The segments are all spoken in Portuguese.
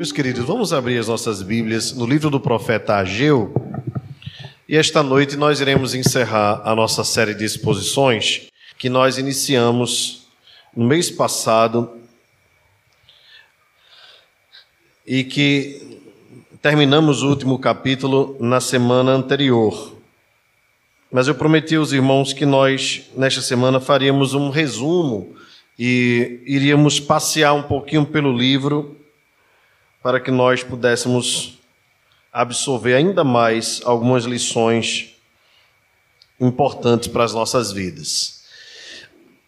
Meus queridos, vamos abrir as nossas Bíblias no livro do profeta Ageu. E esta noite nós iremos encerrar a nossa série de exposições que nós iniciamos no mês passado e que terminamos o último capítulo na semana anterior. Mas eu prometi aos irmãos que nós, nesta semana, faríamos um resumo e iríamos passear um pouquinho pelo livro para que nós pudéssemos absorver ainda mais algumas lições importantes para as nossas vidas.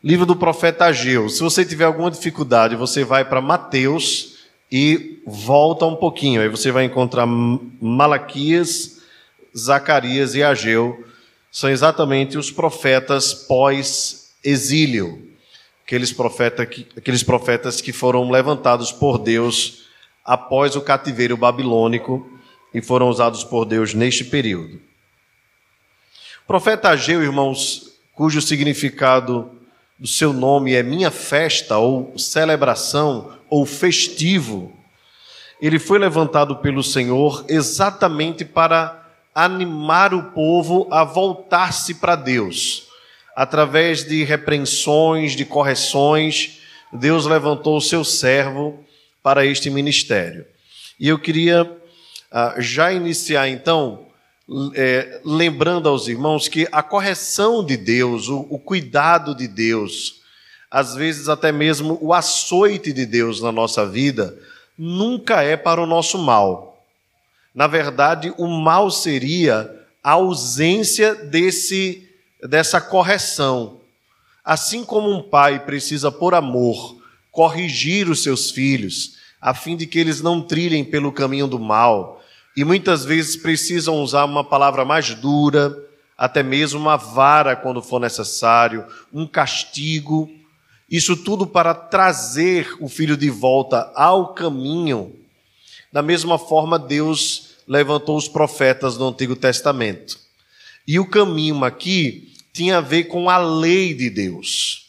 Livro do profeta Ageu. Se você tiver alguma dificuldade, você vai para Mateus e volta um pouquinho. Aí você vai encontrar Malaquias, Zacarias e Ageu. São exatamente os profetas pós-exílio. Aqueles, profeta que, aqueles profetas que foram levantados por Deus após o cativeiro babilônico e foram usados por Deus neste período. O profeta Ageu, irmãos, cujo significado do seu nome é minha festa ou celebração ou festivo, ele foi levantado pelo Senhor exatamente para animar o povo a voltar-se para Deus. Através de repreensões, de correções, Deus levantou o seu servo para este ministério. E eu queria ah, já iniciar então, é, lembrando aos irmãos que a correção de Deus, o, o cuidado de Deus, às vezes até mesmo o açoite de Deus na nossa vida, nunca é para o nosso mal. Na verdade, o mal seria a ausência desse, dessa correção. Assim como um pai precisa, por amor, corrigir os seus filhos, a fim de que eles não trilhem pelo caminho do mal. E muitas vezes precisam usar uma palavra mais dura, até mesmo uma vara quando for necessário, um castigo. Isso tudo para trazer o filho de volta ao caminho. Da mesma forma, Deus levantou os profetas do Antigo Testamento. E o caminho aqui tinha a ver com a lei de Deus.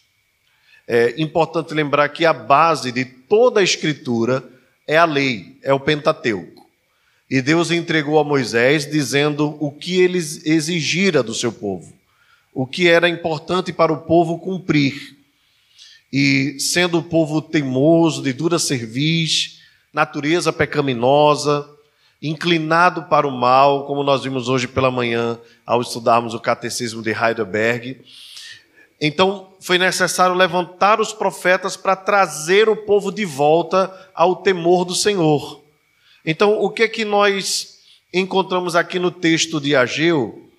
É importante lembrar que a base de toda a Escritura é a lei, é o Pentateuco. E Deus entregou a Moisés dizendo o que ele exigira do seu povo, o que era importante para o povo cumprir. E sendo o povo teimoso, de dura cerviz, natureza pecaminosa, inclinado para o mal, como nós vimos hoje pela manhã ao estudarmos o Catecismo de Heidelberg, então foi necessário levantar os profetas para trazer o povo de volta ao temor do Senhor. Então, o que é que nós encontramos aqui no texto de Ageu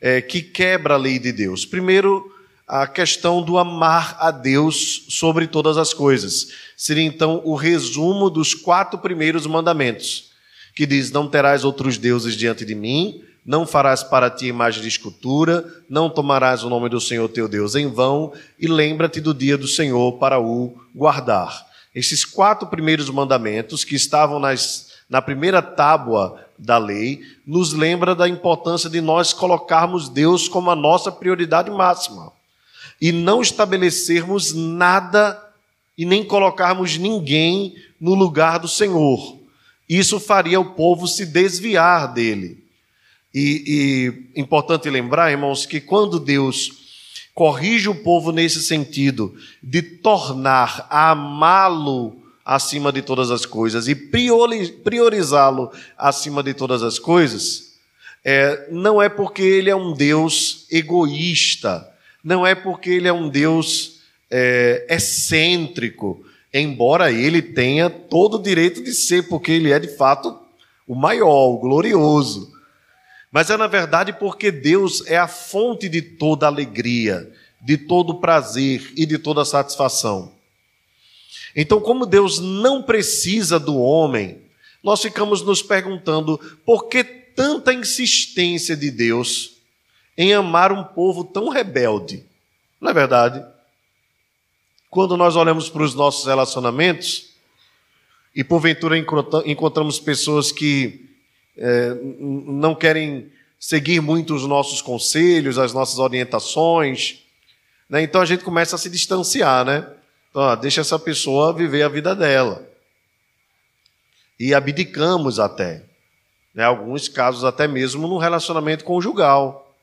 é, que quebra a lei de Deus? Primeiro, a questão do amar a Deus sobre todas as coisas. Seria então o resumo dos quatro primeiros mandamentos, que diz: Não terás outros deuses diante de mim, não farás para ti imagem de escultura, não tomarás o nome do Senhor teu Deus em vão, e lembra-te do dia do Senhor para o guardar. Esses quatro primeiros mandamentos que estavam nas, na primeira tábua da lei, nos lembra da importância de nós colocarmos Deus como a nossa prioridade máxima e não estabelecermos nada e nem colocarmos ninguém no lugar do Senhor. Isso faria o povo se desviar dele. E, e importante lembrar, irmãos, que quando Deus corrige o povo nesse sentido de tornar amá-lo acima de todas as coisas e priorizá-lo acima de todas as coisas, é, não é porque ele é um Deus egoísta, não é porque ele é um Deus é, excêntrico, embora ele tenha todo o direito de ser, porque ele é de fato o maior, o glorioso mas é na verdade porque Deus é a fonte de toda alegria, de todo prazer e de toda satisfação. Então, como Deus não precisa do homem, nós ficamos nos perguntando por que tanta insistência de Deus em amar um povo tão rebelde. Não é verdade? Quando nós olhamos para os nossos relacionamentos e porventura encontramos pessoas que é, não querem seguir muito os nossos conselhos, as nossas orientações. Né? Então a gente começa a se distanciar, né? Então, ó, deixa essa pessoa viver a vida dela. e abdicamos até. Né? alguns casos, até mesmo no relacionamento conjugal.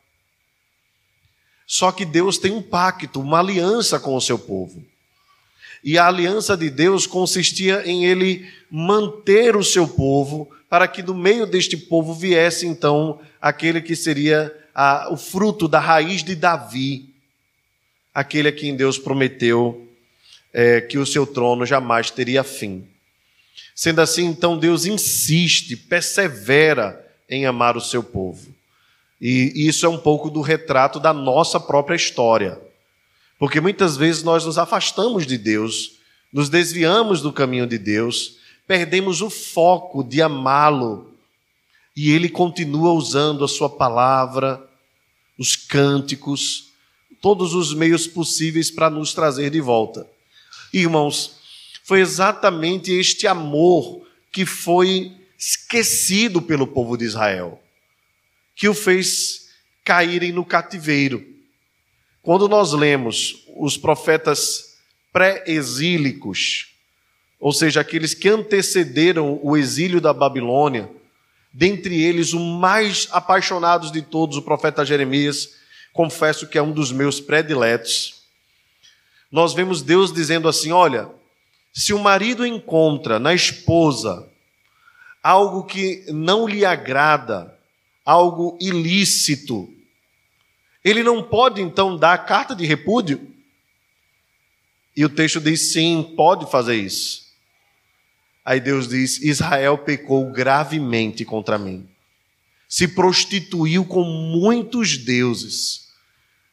Só que Deus tem um pacto, uma aliança com o seu povo. E a aliança de Deus consistia em ele manter o seu povo, para que do meio deste povo viesse então aquele que seria a, o fruto da raiz de Davi, aquele a quem Deus prometeu é, que o seu trono jamais teria fim. Sendo assim, então, Deus insiste, persevera em amar o seu povo. E isso é um pouco do retrato da nossa própria história. Porque muitas vezes nós nos afastamos de Deus, nos desviamos do caminho de Deus, perdemos o foco de amá-lo. E ele continua usando a sua palavra, os cânticos, todos os meios possíveis para nos trazer de volta. Irmãos, foi exatamente este amor que foi esquecido pelo povo de Israel, que o fez caírem no cativeiro. Quando nós lemos os profetas pré-exílicos, ou seja, aqueles que antecederam o exílio da Babilônia, dentre eles o mais apaixonado de todos, o profeta Jeremias, confesso que é um dos meus prediletos. Nós vemos Deus dizendo assim: olha, se o marido encontra na esposa algo que não lhe agrada, algo ilícito, ele não pode então dar carta de repúdio? E o texto diz: sim, pode fazer isso. Aí Deus diz: Israel pecou gravemente contra mim, se prostituiu com muitos deuses,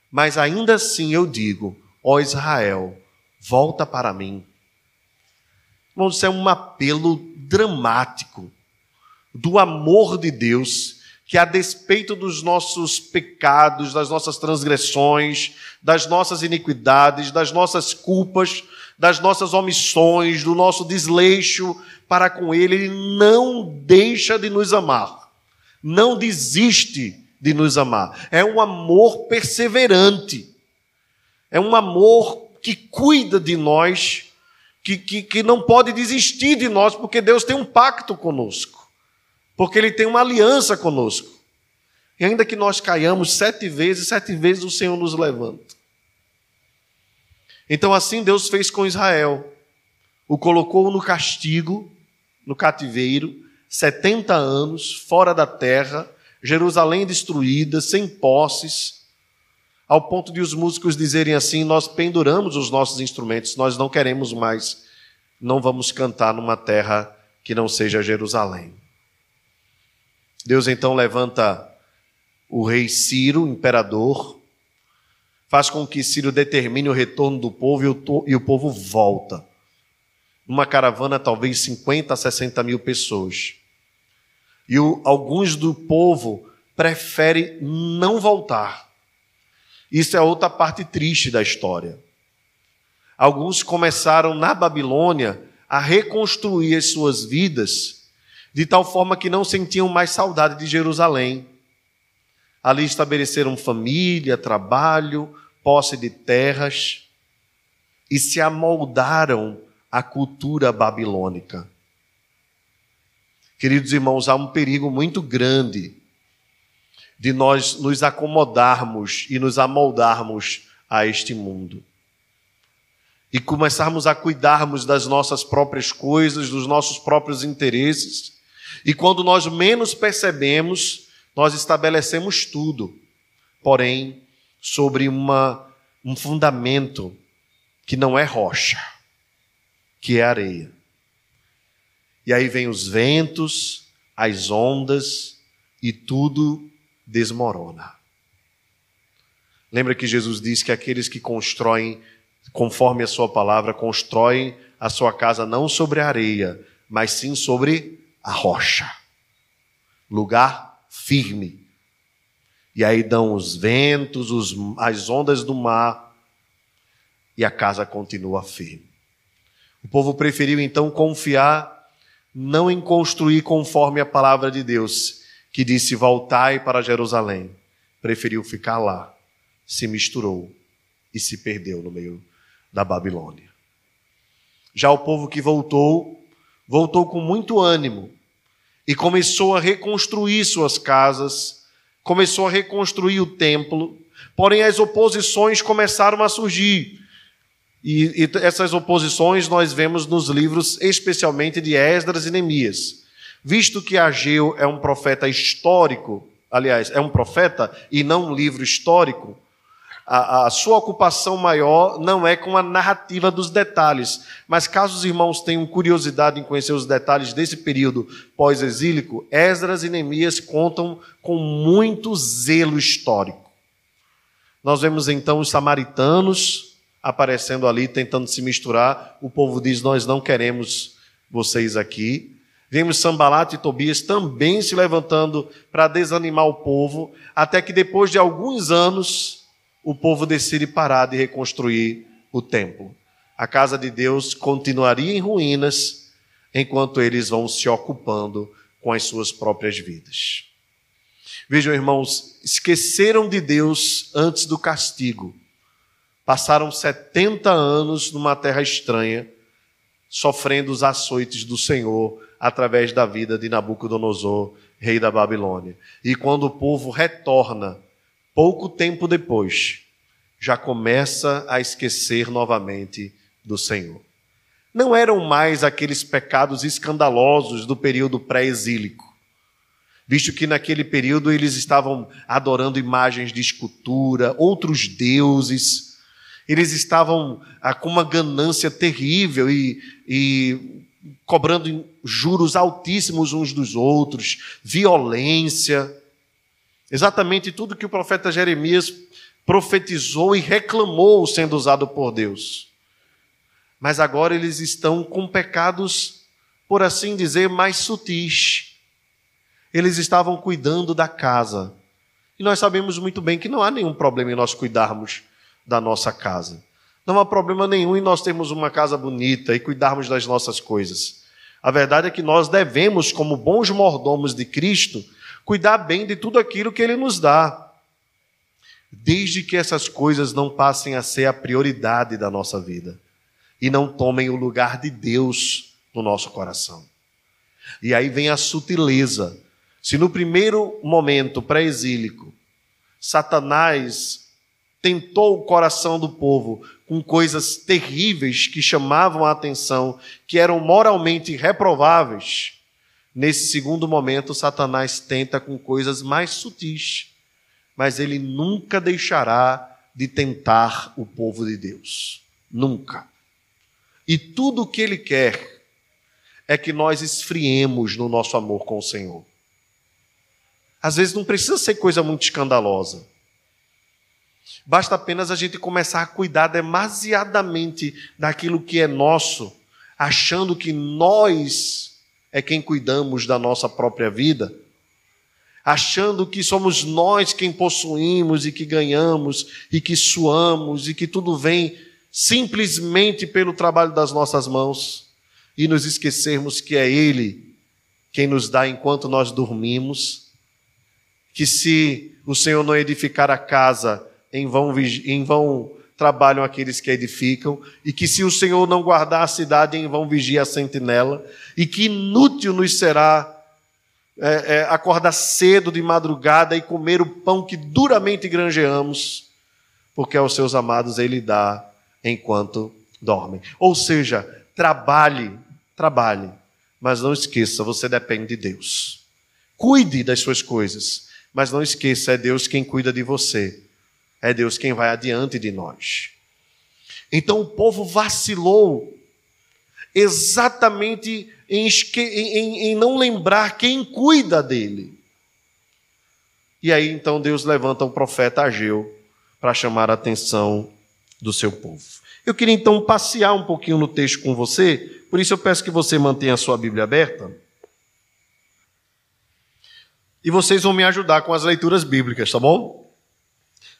mas ainda assim eu digo: ó Israel, volta para mim. Irmãos, isso é um apelo dramático do amor de Deus que, a despeito dos nossos pecados, das nossas transgressões, das nossas iniquidades, das nossas culpas, das nossas omissões, do nosso desleixo para com Ele, Ele não deixa de nos amar, não desiste de nos amar. É um amor perseverante, é um amor que cuida de nós, que, que, que não pode desistir de nós, porque Deus tem um pacto conosco porque Ele tem uma aliança conosco. E ainda que nós caiamos sete vezes, sete vezes o Senhor nos levanta. Então, assim Deus fez com Israel. O colocou no castigo, no cativeiro, 70 anos, fora da terra, Jerusalém destruída, sem posses, ao ponto de os músicos dizerem assim: Nós penduramos os nossos instrumentos, nós não queremos mais, não vamos cantar numa terra que não seja Jerusalém. Deus então levanta o rei Ciro, imperador, faz com que Ciro determine o retorno do povo e o, povo volta. Numa caravana, talvez 50 a 60 mil pessoas. E o, alguns do povo preferem não voltar. Isso é outra parte triste da história. Alguns começaram na Babilônia a reconstruir as suas vidas de tal forma que não sentiam mais saudade de Jerusalém. Ali estabeleceram família, trabalho, posse de terras e se amoldaram à cultura babilônica. Queridos irmãos, há um perigo muito grande de nós nos acomodarmos e nos amoldarmos a este mundo. E começarmos a cuidarmos das nossas próprias coisas, dos nossos próprios interesses, e quando nós menos percebemos, nós estabelecemos tudo, porém, sobre uma, um fundamento que não é rocha, que é areia. E aí vem os ventos, as ondas e tudo desmorona. Lembra que Jesus disse que aqueles que constroem conforme a sua palavra, constroem a sua casa não sobre areia, mas sim sobre a rocha, lugar firme. E aí dão os ventos, os, as ondas do mar, e a casa continua firme. O povo preferiu então confiar não em construir conforme a palavra de Deus, que disse: Voltai para Jerusalém. Preferiu ficar lá, se misturou e se perdeu no meio da Babilônia. Já o povo que voltou voltou com muito ânimo e começou a reconstruir suas casas, começou a reconstruir o templo, porém as oposições começaram a surgir. E, e essas oposições nós vemos nos livros, especialmente de Esdras e Neemias. Visto que Ageu é um profeta histórico, aliás, é um profeta e não um livro histórico, a, a, sua ocupação maior não é com a narrativa dos detalhes. Mas caso os irmãos tenham curiosidade em conhecer os detalhes desse período pós-exílico, Esdras e Neemias contam com muito zelo histórico. Nós vemos então os samaritanos aparecendo ali, tentando se misturar. O povo diz: Nós não queremos vocês aqui. Vemos Sambalat e Tobias também se levantando para desanimar o povo, até que depois de alguns anos o povo decide parar de reconstruir o templo. A casa de Deus continuaria em ruínas enquanto eles vão se ocupando com as suas próprias vidas. Vejam, irmãos, esqueceram de Deus antes do castigo. Passaram 70 anos numa terra estranha, sofrendo os açoites do Senhor através da vida de Nabucodonosor, rei da Babilônia. E quando o povo retorna pouco tempo depois, já começa a esquecer novamente do Senhor. Não eram mais aqueles pecados escandalosos do período pré-exílico, visto que naquele período eles estavam adorando imagens de escultura, outros deuses, eles estavam ah, com uma ganância terrível e, e cobrando juros altíssimos uns dos outros, violência. Exatamente tudo que o profeta Jeremias profetizou e reclamou sendo usado por Deus. Mas agora eles estão com pecados, por assim dizer, mais sutis. Eles estavam cuidando da casa. E nós sabemos muito bem que não há nenhum problema em nós cuidarmos da nossa casa. Não há problema nenhum em nós termos uma casa bonita e cuidarmos das nossas coisas. A verdade é que nós devemos, como bons mordomos de Cristo, cuidar bem de tudo aquilo que Ele nos dá, desde que essas coisas não passem a ser a prioridade da nossa vida e não tomem o lugar de Deus no nosso coração. E aí vem a sutileza. Se no primeiro momento pré-exílico, Satanás tentou o coração do povo com coisas terríveis que chamavam a atenção, que eram moralmente reprováveis, Nesse segundo momento, Satanás tenta com coisas mais sutis, mas ele nunca deixará de tentar o povo de Deus. Nunca. E tudo o que ele quer é que nós esfriemos no nosso amor com o Senhor. Às vezes não precisa ser coisa muito escandalosa. Basta apenas a gente começar a cuidar demasiadamente daquilo que é nosso, achando que nós é quem cuidamos da nossa própria vida, achando que somos nós quem possuímos e que ganhamos e que suamos e que tudo vem simplesmente pelo trabalho das nossas mãos e nos esquecermos que é Ele quem nos dá enquanto nós dormimos, que se o Senhor não edificar a casa, em vão, em vão trabalham aqueles que edificam, e que se o Senhor não guardar a cidade, em vão vigia a sentinela, e que inútil nos será é, é, acordar cedo de madrugada e comer o pão que duramente granjeamos, porque aos seus amados ele dá enquanto dormem. Ou seja, trabalhe, trabalhe, mas não esqueça, você depende de Deus. Cuide das suas coisas, mas não esqueça, é Deus quem cuida de você. É Deus quem vai adiante de nós. Então o povo vacilou exatamente em, em, em, não lembrar quem cuida dele. E aí então Deus levanta o profeta Ageu para chamar a atenção do seu povo. Eu queria então passear um pouquinho no texto com você, por isso eu peço que você mantenha a sua Bíblia aberta. E vocês vão me ajudar com as leituras bíblicas, tá bom?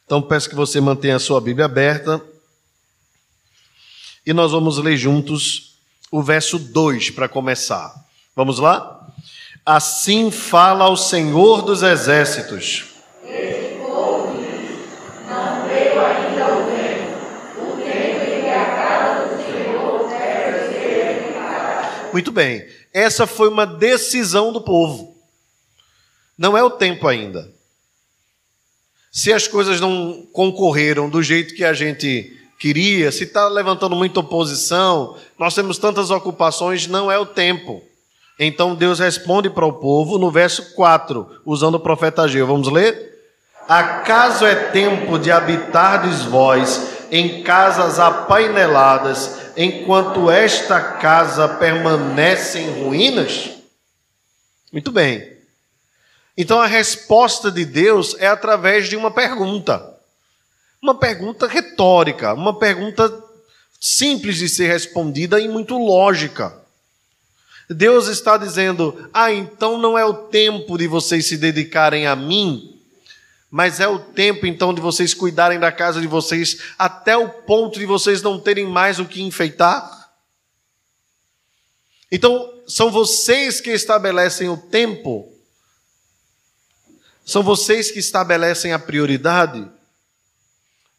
Então peço que você mantenha a sua Bíblia aberta. E nós vamos ler juntos o verso 2 para começar. Vamos lá? Assim fala o Senhor dos Exércitos. Muito bem. Essa foi uma decisão do povo. Não é o tempo ainda. Se as coisas não concorreram do jeito que a gente queria, se está levantando muita oposição, nós temos tantas ocupações, não é o tempo. Então Deus responde para o povo no verso 4, usando o profeta Ageu. Vamos ler? Acaso é tempo de habitardes vós em casas apaineladas, enquanto esta casa permanece em ruínas? Muito bem. Então a resposta de Deus é através de uma pergunta. Uma pergunta retórica, uma pergunta simples de ser respondida e muito lógica. Deus está dizendo: Ah, então não é o tempo de vocês se dedicarem a mim, mas é o tempo então de vocês cuidarem da casa de vocês até o ponto de vocês não terem mais o que enfeitar? Então, são vocês que estabelecem o tempo, são vocês que estabelecem a prioridade.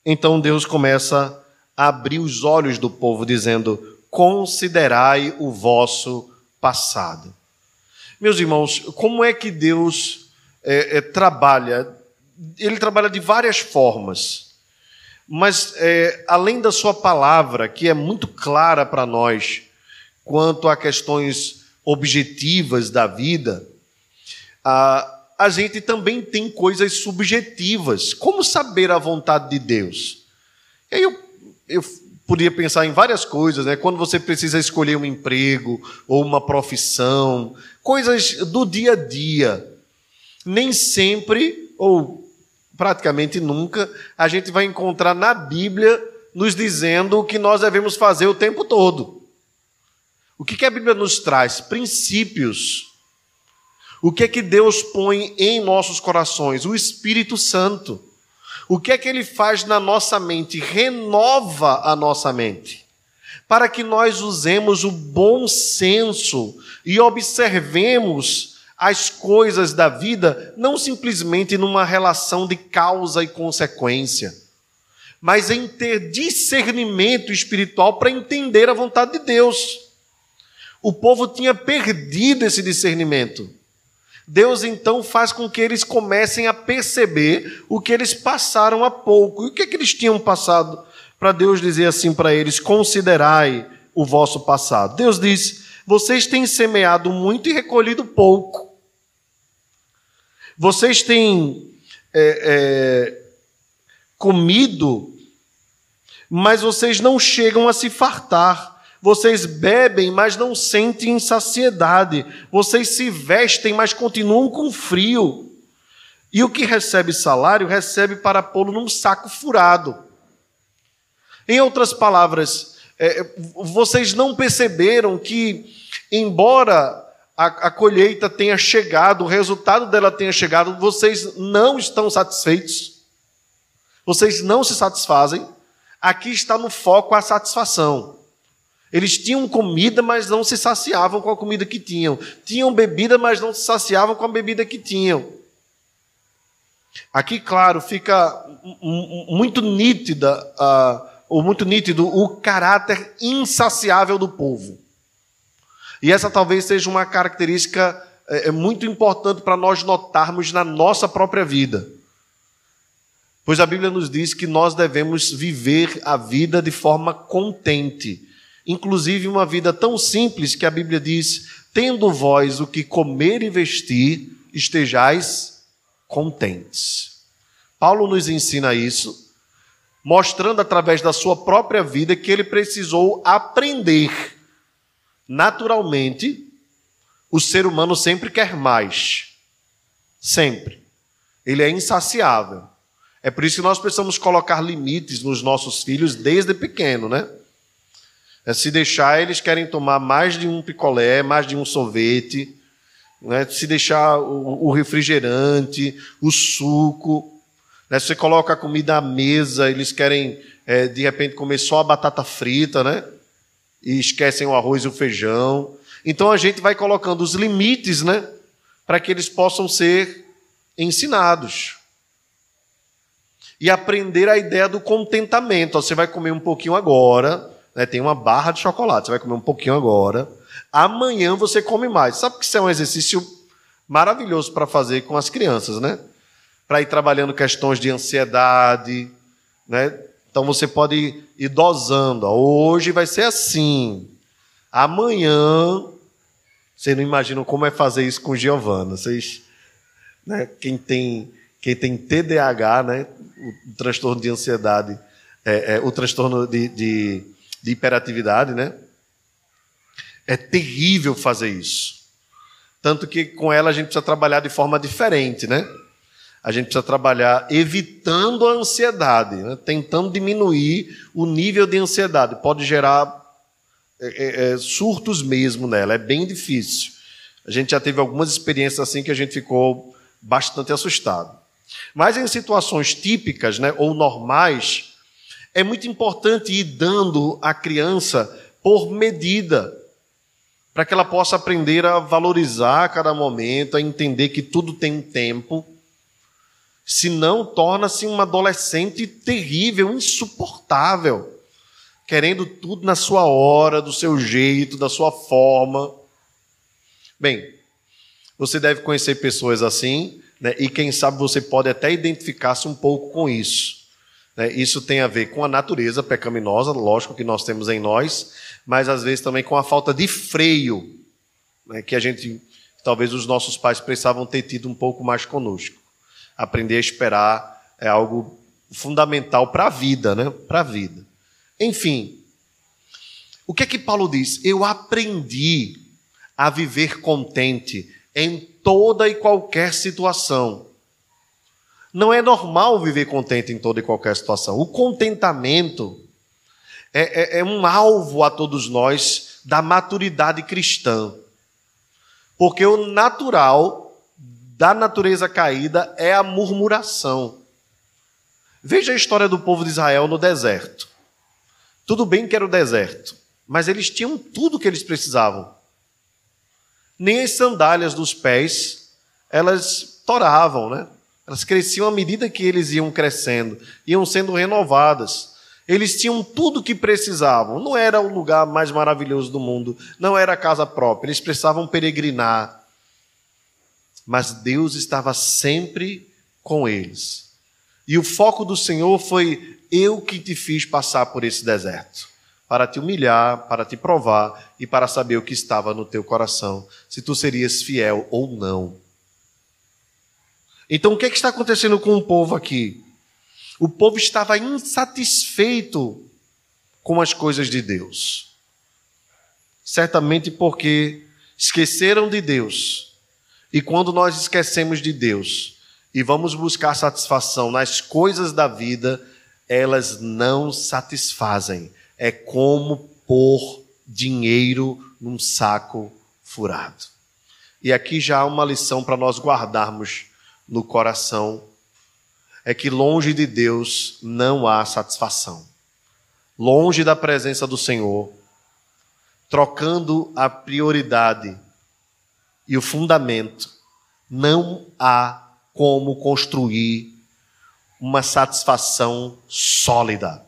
Então Deus começa a abrir os olhos do povo, dizendo: Considerai o vosso passado. Meus irmãos, como é que Deus é, é, trabalha? Ele trabalha de várias formas, mas é, além da Sua palavra, que é muito clara para nós quanto a questões objetivas da vida, a, a gente também tem coisas subjetivas. Como saber a vontade de Deus? E aí eu, eu podia pensar em várias coisas, né? Quando você precisa escolher um emprego ou uma profissão, coisas do dia a dia. Nem sempre, ou praticamente nunca, a gente vai encontrar na Bíblia nos dizendo o que nós devemos fazer o tempo todo. O que, que a Bíblia nos traz? Princípios. O que é que Deus põe em nossos corações? O Espírito Santo. O que é que ele faz na nossa mente? Renova a nossa mente, para que nós usemos o bom senso e observemos as coisas da vida não simplesmente numa relação de causa e consequência, mas em ter discernimento espiritual para entender a vontade de Deus. O povo tinha perdido esse discernimento. Deus então faz com que eles comecem a perceber o que eles passaram há pouco. E o que, é que eles tinham passado? Para Deus dizer assim para eles: considerai o vosso passado. Deus diz: vocês têm semeado muito e recolhido pouco. Vocês têm é, é, comido, mas vocês não chegam a se fartar. Vocês bebem, mas não sentem saciedade. Vocês se vestem, mas continuam com frio. E o que recebe salário, recebe para pô-lo num saco furado. Em outras palavras, é, vocês não perceberam que, embora a, a colheita tenha chegado, o resultado dela tenha chegado, vocês não estão satisfeitos? Vocês não se satisfazem? Aqui está no foco a satisfação. Eles tinham comida, mas não se saciavam com a comida que tinham. Tinham bebida, mas não se saciavam com a bebida que tinham. Aqui, claro, fica muito nítida, uh, ou muito nítido o caráter insaciável do povo. E essa talvez seja uma característica é, é muito importante para nós notarmos na nossa própria vida. Pois a Bíblia nos diz que nós devemos viver a vida de forma contente inclusive uma vida tão simples que a Bíblia diz: tendo vós o que comer e vestir, estejais contentes. Paulo nos ensina isso, mostrando através da sua própria vida que ele precisou aprender. Naturalmente, o ser humano sempre quer mais. Sempre. Ele é insaciável. É por isso que nós precisamos colocar limites nos nossos filhos desde pequeno, né? É, se deixar, eles querem tomar mais de um picolé, mais de um sorvete. Né? Se deixar o, refrigerante, o suco. Né? Se você coloca a comida à mesa, eles querem, é, de repente, comer só a batata frita, né? E esquecem o arroz e o feijão. Então a gente vai colocando os limites, né? Para que eles possam ser ensinados. E aprender a ideia do contentamento. Você vai comer um pouquinho agora, né, tem uma barra de chocolate, você vai comer um pouquinho agora, Amanhã você come mais. Sabe que isso é um exercício maravilhoso para fazer com as crianças, né? Para ir trabalhando questões de ansiedade, né? Então você pode ir dosando. Hoje vai ser assim. Amanhã, vocês não imaginam como é fazer isso com Giovana. Vocês, né? Quem tem quem tem TDAH, né? O transtorno de ansiedade, é, é, o transtorno de, de, de hiperatividade, né? É terrível fazer isso. Tanto que com ela a gente precisa trabalhar de forma diferente, né? A gente precisa trabalhar evitando a ansiedade, né? tentando diminuir o nível de ansiedade. Pode gerar é, é, é, surtos mesmo nela, é bem difícil. A gente já teve algumas experiências assim que a gente ficou bastante assustado. Mas em situações típicas né, ou normais, é muito importante ir dando à criança por medida, para que ela possa aprender a valorizar cada momento, a entender que tudo tem um tempo Senão, torna-se um adolescente terrível, insuportável, querendo tudo na sua hora, do seu jeito, da sua forma. Bem, você deve conhecer pessoas assim, né, e quem sabe você pode até identificar-se um pouco com isso. Né? Isso tem a ver com a natureza pecaminosa, lógico que nós temos em nós, mas às vezes também com a falta de freio, né, que a gente, talvez os nossos pais precisavam ter tido um pouco mais conosco aprender a esperar é algo fundamental para a vida, né? Para a vida. Enfim, o que é que Paulo diz? Eu aprendi a viver contente em toda e qualquer situação. Não é normal viver contente em toda e qualquer situação. O contentamento é, é, é um alvo a todos nós da maturidade cristã. Porque o natural da natureza caída é a murmuração. Veja a história do povo de Israel no deserto. Tudo bem que era o deserto, mas eles tinham tudo o que eles precisavam. Nem as sandálias dos pés, elas toravam, né? Elas cresciam à medida que eles iam crescendo, iam sendo renovadas. Eles tinham tudo o que precisavam. Não era o lugar mais maravilhoso do mundo, não era a casa própria. Eles precisavam peregrinar, mas Deus estava sempre com eles. E o foco do Senhor foi: eu que te fiz passar por esse deserto, para te humilhar, para te provar e para saber o que estava no teu coração, se tu serias fiel ou não. Então, o que, é que está acontecendo com o povo aqui? O povo estava insatisfeito com as coisas de Deus. Certamente porque esqueceram de Deus e quando nós esquecemos de Deus e vamos buscar satisfação nas coisas da vida, elas não satisfazem. É como pôr dinheiro num saco furado. E aqui já há uma lição para nós guardarmos no coração: é que longe de Deus não há satisfação. Longe da presença do Senhor, trocando a prioridade e o fundamento, não há como construir uma satisfação sólida,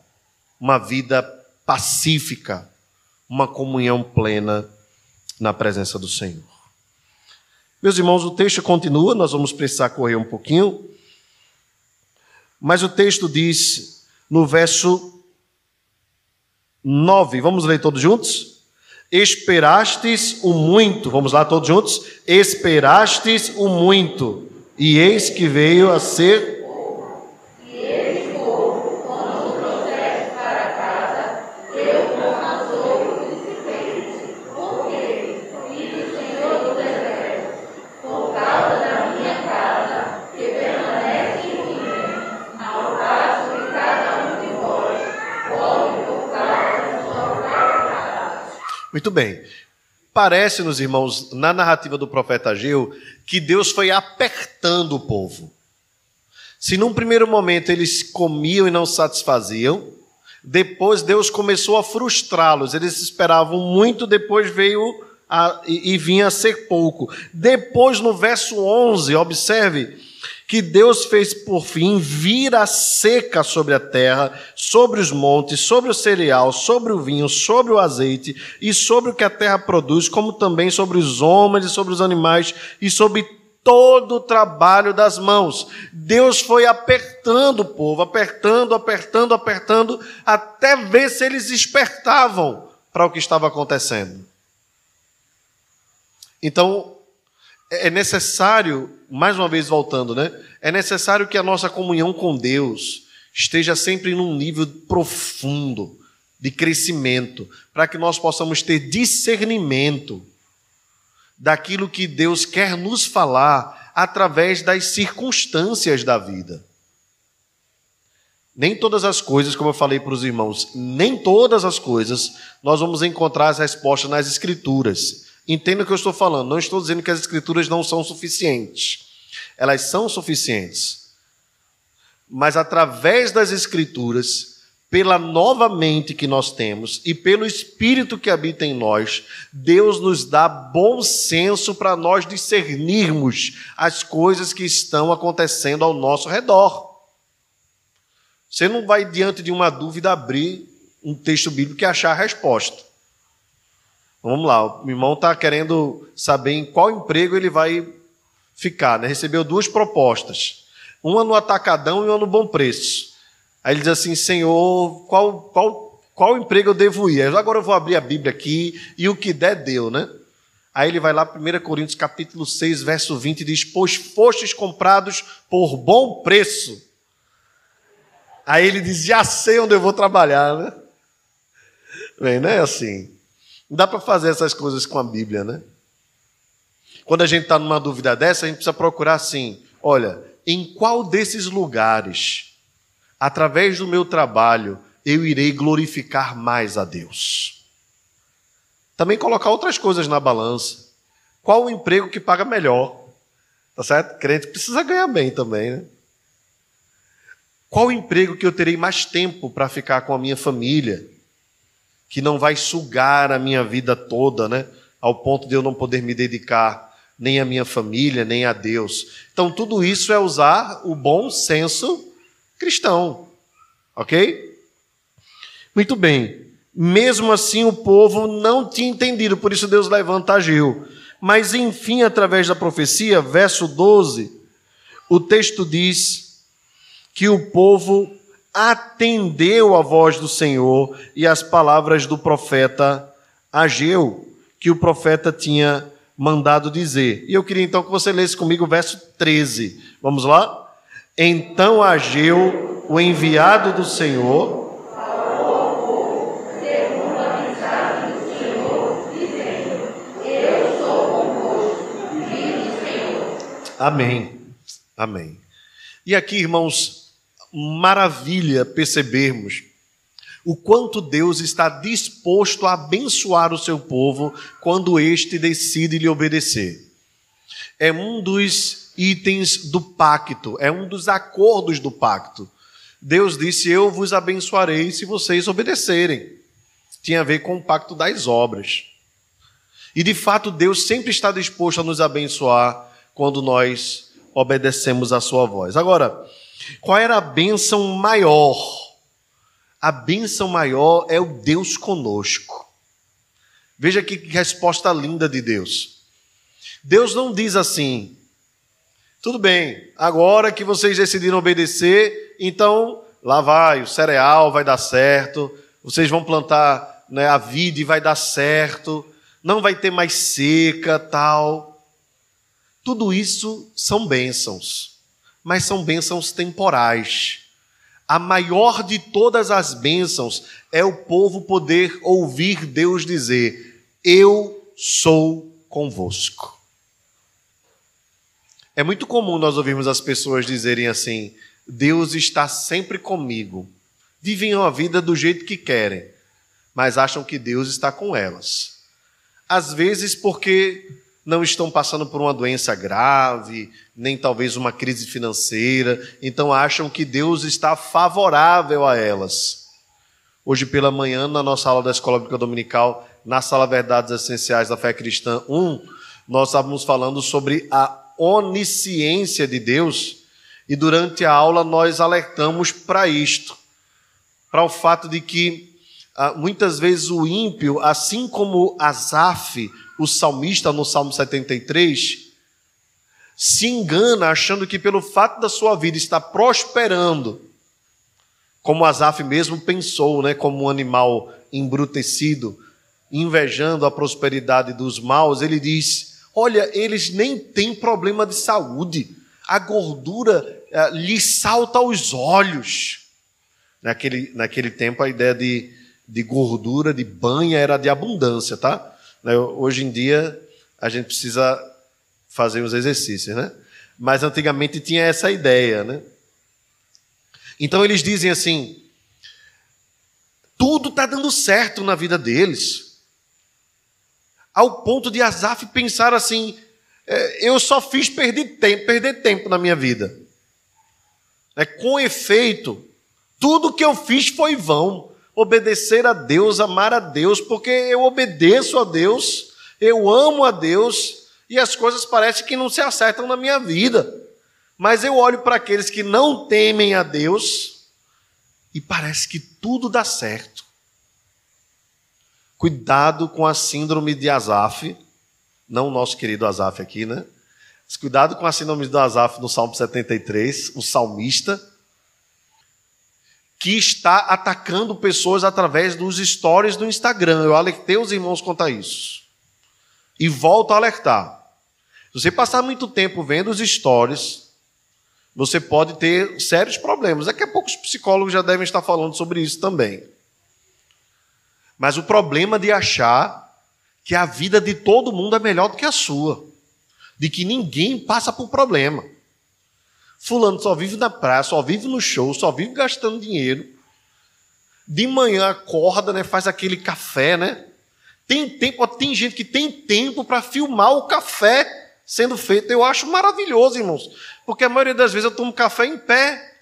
uma vida pacífica, uma comunhão plena na presença do Senhor. Meus irmãos, o texto continua, nós vamos precisar correr um pouquinho, mas o texto diz no verso 9, vamos ler todos juntos? Esperastes o muito, vamos lá todos juntos? Esperastes o muito, e eis que veio a ser Muito bem. Parece-nos, irmãos, na narrativa do profeta Ageu, que Deus foi apertando o povo. Se num primeiro momento eles comiam e não satisfaziam, depois Deus começou a frustrá-los. Eles esperavam muito, depois veio a, e, e vinha a ser pouco. Depois, no verso 11, observe que Deus fez por fim vir a seca sobre a terra, sobre os montes, sobre o cereal, sobre o vinho, sobre o azeite e sobre o que a terra produz, como também sobre os homens e sobre os animais e sobre todo o trabalho das mãos. Deus foi apertando o povo, apertando, apertando, apertando, até ver se eles despertavam para o que estava acontecendo. Então, é necessário, mais uma vez voltando, né? É necessário que a nossa comunhão com Deus esteja sempre num nível profundo de crescimento, para que nós possamos ter discernimento daquilo que Deus quer nos falar através das circunstâncias da vida. Nem todas as coisas, como eu falei para os irmãos, nem todas as coisas nós vamos encontrar as respostas nas Escrituras. Entenda o que eu estou falando. Não estou dizendo que as Escrituras não são suficientes. Elas são suficientes. Mas através das Escrituras, pela nova mente que nós temos e pelo Espírito que habita em nós, Deus nos dá bom senso para nós discernirmos as coisas que estão acontecendo ao nosso redor. Você não vai, diante de uma dúvida, abrir um texto bíblico e achar a resposta. Vamos lá, o irmão está querendo saber em qual emprego ele vai ficar. Né? Recebeu duas propostas, uma no atacadão e uma no bom preço. Aí ele diz assim: Senhor, qual, qual, qual emprego eu devo ir? Agora eu vou abrir a Bíblia aqui e o que der, deu, né? Aí ele vai lá, 1 Coríntios capítulo 6, verso 20, diz: Pois fostes comprados por bom preço. Aí ele diz: Já sei onde eu vou trabalhar, né? Bem, não é assim. Não dá para fazer essas coisas com a Bíblia, né? Quando a gente está numa dúvida dessa, a gente precisa procurar assim: olha, em qual desses lugares através do meu trabalho, eu irei glorificar mais a Deus. Também colocar outras coisas na balança. Qual o emprego que paga melhor? Tá certo? Crente precisa ganhar bem também, né? Qual o emprego que eu terei mais tempo para ficar com a minha família? Que não vai sugar a minha vida toda, né? Ao ponto de eu não poder me dedicar nem à minha família, nem a Deus. Então, tudo isso é usar o bom senso cristão. Ok? Muito bem. Mesmo assim, o povo não tinha entendido, por isso Deus levanta Ageu. Mas, enfim, através da profecia, verso 12, o texto diz que o povo atendeu a voz do Senhor e as palavras do profeta Ageu, que o profeta tinha mandado dizer. E eu queria então que você lesse comigo o verso 13. Vamos lá? Então Ageu, o enviado do Senhor, Amém. Amém. E aqui, irmãos, maravilha percebermos o quanto Deus está disposto a abençoar o seu povo quando este decide lhe obedecer. É um dos itens do pacto, é um dos acordos do pacto. Deus disse: Eu vos abençoarei se vocês obedecerem. Tinha a ver com o pacto das obras. E de fato, Deus sempre está disposto a nos abençoar quando nós obedecemos a sua voz. Agora, qual era a bênção maior? A bênção maior é o Deus conosco. Veja que resposta linda de Deus. Deus não diz assim: tudo bem, agora que vocês decidiram obedecer, então lá vai, o cereal vai dar certo, vocês vão plantar né, a vida e vai dar certo, não vai ter mais seca, tal. Tudo isso são bênçãos, mas são bênçãos temporais. A maior de todas as bênçãos é o povo poder ouvir Deus dizer: Eu sou convosco. É muito comum nós ouvirmos as pessoas dizerem assim: Deus está sempre comigo. Vivem a vida do jeito que querem, mas acham que Deus está com elas. Às vezes porque não estão passando por uma doença grave, nem talvez uma crise financeira, então acham que Deus está favorável a elas. Hoje pela manhã, na nossa aula da Escola Bíblica Dominical, na Sala Verdades Essenciais da Fé Cristã 1, nós estávamos falando sobre a onisciência de Deus, E durante a aula nós alertamos para isto, para o fato de que ah, muitas vezes o ímpio, assim como Asaf, o salmista no Salmo 73, se engana achando que pelo fato da sua vida estar prosperando, como Asaf mesmo pensou, né, como um animal embrutecido, invejando a prosperidade dos maus, ele diz: Olha, eles nem têm problema de saúde, a gordura eh, lhe salta aos olhos. Naquele, naquele tempo, a ideia de, de gordura, de banha, era de abundância, tá? Né, hoje em dia, a gente precisa fazer os exercícios, né? Mas antigamente tinha essa ideia, né? Então eles dizem assim: tudo está dando certo na vida deles, ao ponto de Asaf pensar assim: é, eu só fiz perder tempo, perder tempo na minha vida. É, com efeito, tudo que eu fiz foi vão. Obedecer a Deus, amar a Deus, porque eu obedeço a Deus, eu amo a Deus, e as coisas parecem que não se acertam na minha vida. Mas eu olho para aqueles que não temem a Deus e parece que tudo dá certo. Cuidado com a síndrome de Asaf, não o nosso querido Asaf aqui, né? Mas cuidado com a síndrome de Asaf no Salmo 73, o salmista, que está atacando pessoas através dos stories do Instagram. Eu alertei os irmãos quanto a isso. E volto a alertar. Se você passar muito tempo vendo os stories, você pode ter sérios problemas. Daqui a pouco os psicólogos já devem estar falando sobre isso também. Mas o problema de achar que a vida de todo mundo é melhor do que a sua, de que ninguém passa por problema. Fulano só vive na praia, só vive no show, só vive gastando dinheiro. De manhã acorda, né, faz aquele café, né? Tem tempo, tem gente que tem tempo para filmar o café sendo feito. Eu acho maravilhoso, irmãos, porque a maioria das vezes eu tomo café em pé.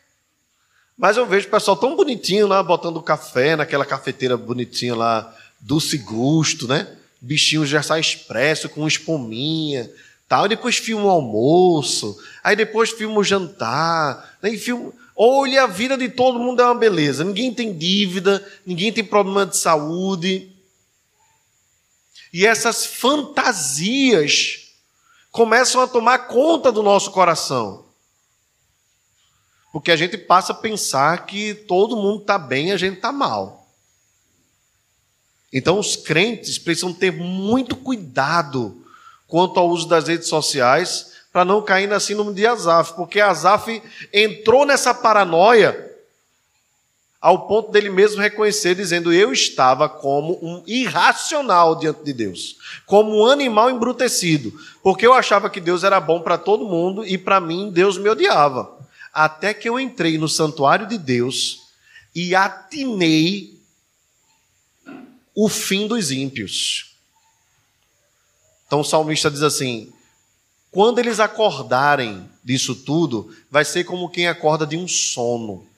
Mas eu vejo o pessoal tão bonitinho lá, botando café naquela cafeteira bonitinha lá, doce gusto, né? Bichinho já sai expresso, com espuminha, tal. Depois filma o almoço, aí depois filma o jantar, aí filma... Olha, a vida de todo mundo é uma beleza. Ninguém tem dívida, ninguém tem problema de saúde. E essas fantasias começam a tomar conta do nosso coração. Porque a gente passa a pensar que todo mundo está bem e a gente está mal. Então, os crentes precisam ter muito cuidado quanto ao uso das redes sociais para não cair na síndrome de Azaf, porque Azaf entrou nessa paranoia ao ponto dele mesmo reconhecer, dizendo: Eu estava como um irracional diante de Deus, como um animal embrutecido, porque eu achava que Deus era bom para todo mundo e para mim Deus me odiava. Até que eu entrei no santuário de Deus e atinei o fim dos ímpios. Então o salmista diz assim: quando eles acordarem disso tudo, vai ser como quem acorda de um sono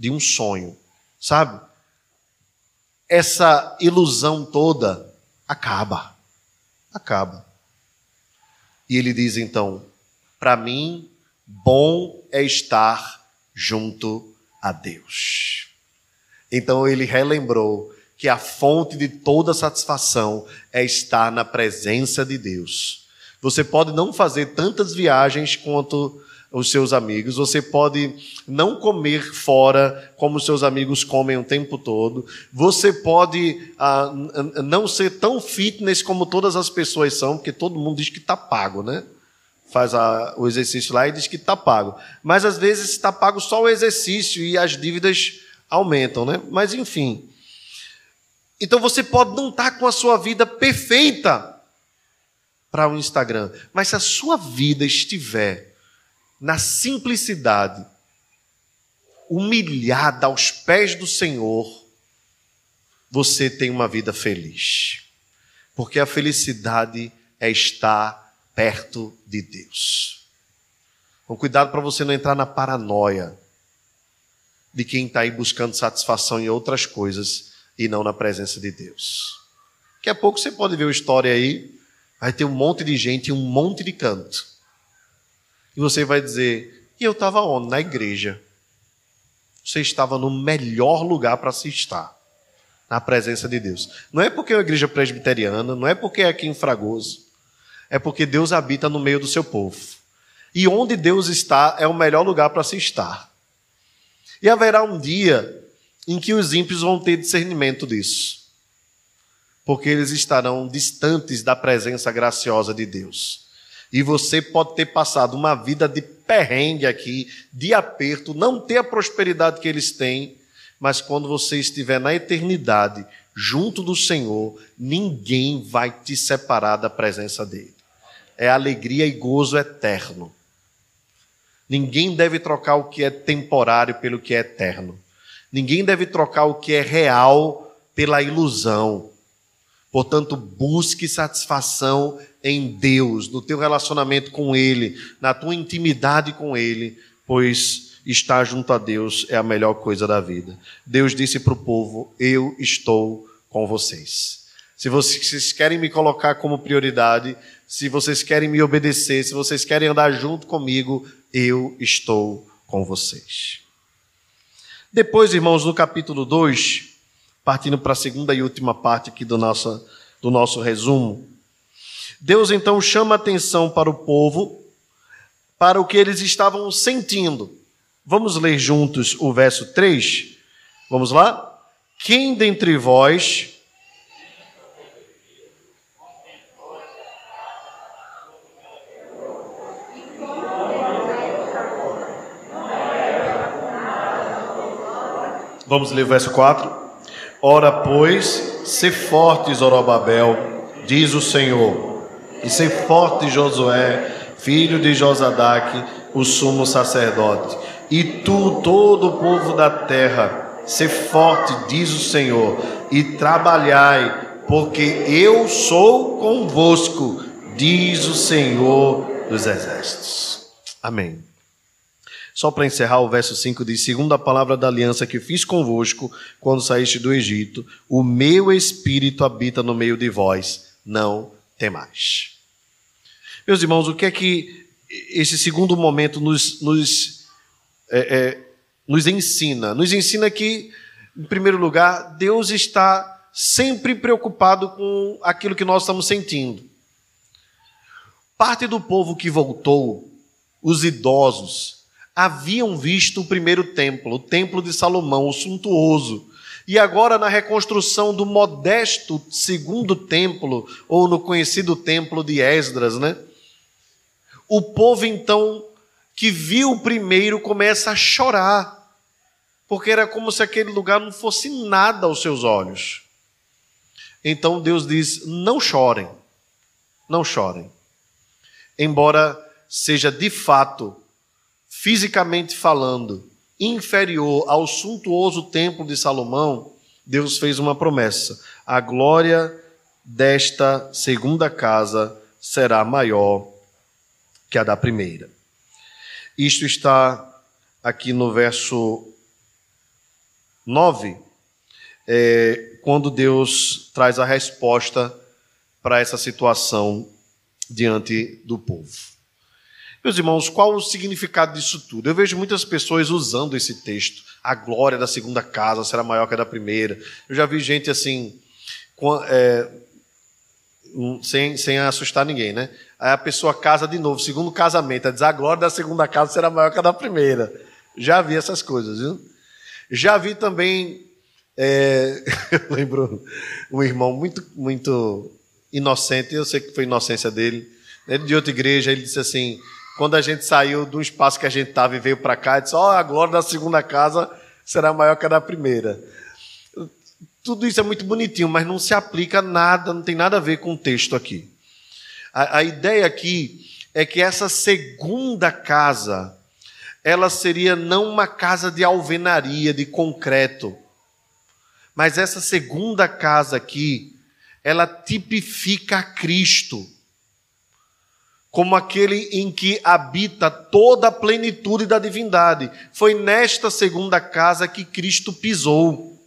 de um sonho, sabe? Essa ilusão toda acaba. Acaba. E ele diz então: para mim, bom é estar junto a Deus. Então ele relembrou que a fonte de toda satisfação é estar na presença de Deus. Você pode não fazer tantas viagens quanto os seus amigos, você pode não comer fora como os seus amigos comem o tempo todo, você pode ah, não ser tão fitness como todas as pessoas são, porque todo mundo diz que está pago, né? Faz a, o exercício lá e diz que está pago. Mas às vezes está pago só o exercício e as dívidas aumentam, né? Mas enfim. Então você pode não estar tá com a sua vida perfeita para o Instagram, mas se a sua vida estiver na simplicidade, humilhada aos pés do Senhor, você tem uma vida feliz. Porque a felicidade é estar perto de Deus. Com cuidado para você não entrar na paranoia de quem está aí buscando satisfação em outras coisas e não na presença de Deus. Daqui a pouco você pode ver uma história aí, vai ter um monte de gente e um monte de canto E você vai dizer: e eu estava onde? Na igreja. Você estava no melhor lugar para se estar na presença de Deus. Não é porque é uma igreja presbiteriana, não é porque é aqui em Fragoso, é porque Deus habita no meio do seu povo. E onde Deus está é o melhor lugar para se estar. E haverá um dia em que os ímpios vão ter discernimento disso, porque eles estarão distantes da presença graciosa de Deus. E você pode ter passado uma vida de perrengue aqui, de aperto, não ter a prosperidade que eles têm, mas quando você estiver na eternidade, junto do Senhor, ninguém vai te separar da presença dele. É alegria e gozo eterno. Ninguém deve trocar o que é temporário pelo que é eterno. Ninguém deve trocar o que é real pela ilusão. Portanto, busque satisfação em Deus, no teu relacionamento com Ele, na tua intimidade com Ele, pois estar junto a Deus é a melhor coisa da vida. Deus disse para o povo: Eu estou com vocês. Se vocês querem me colocar como prioridade, se vocês querem me obedecer, se vocês querem andar junto comigo, eu estou com vocês. Depois, irmãos, no capítulo 2, partindo para a segunda e última parte aqui do nosso, do nosso resumo, Deus então chama atenção para o povo, para o que eles estavam sentindo. Vamos ler juntos o verso 3? Vamos lá? Quem dentre vós Vamos ler o verso 4. Ora, pois, se forte, Zorobabel, diz o Senhor, e ser forte Josué, filho de Josadaque, o sumo sacerdote. E tu, todo o povo da terra, ser forte, diz o Senhor, e trabalhai, porque eu sou convosco, diz o Senhor dos exércitos. Amém. Só para encerrar, o verso 5 diz: Segundo a palavra da aliança que fiz convosco quando saíste do Egito, o meu espírito habita no meio de vós, não temais. Meus irmãos, o que é que esse segundo momento nos, nos, é, é, nos ensina? Nos ensina que, em primeiro lugar, Deus está sempre preocupado com aquilo que nós estamos sentindo. Parte do povo que voltou, os idosos, haviam visto o primeiro templo, o templo de Salomão, o suntuoso, e agora, na reconstrução do modesto segundo templo, ou no conhecido templo de Esdras, né? O povo, então, que viu o primeiro, começa a chorar, porque era como se aquele lugar não fosse nada aos seus olhos. Então Deus diz: não chorem, não chorem. Embora seja de fato, fisicamente falando, inferior ao suntuoso templo de Salomão, Deus fez uma promessa: a glória desta segunda casa será maior que a da primeira. Isto está aqui no verso 9, é, quando Deus traz a resposta para essa situação diante do povo. Meus irmãos, qual o significado disso tudo? Eu vejo muitas pessoas usando esse texto. A glória da segunda casa será maior que a da primeira. Eu já vi gente assim, com, é, sem, sem assustar ninguém, né? Aí a pessoa casa de novo, segundo casamento, diz a glória da segunda casa será maior que a da primeira. Já vi essas coisas, viu? Já vi também, é, eu lembro um irmão muito, muito inocente, eu sei que foi inocência dele, ele de outra igreja, ele disse assim: quando a gente saiu do espaço que a gente estava e veio para cá, disse: Ó, oh, a glória da segunda casa será maior que a da primeira. Tudo isso é muito bonitinho, mas não se aplica nada, não tem nada a ver com o texto aqui. A, a ideia aqui é que essa segunda casa, ela seria não uma casa de alvenaria, de concreto, mas essa segunda casa aqui, ela tipifica Cristo como aquele em que habita toda a plenitude da divindade. Foi nesta segunda casa que Cristo pisou.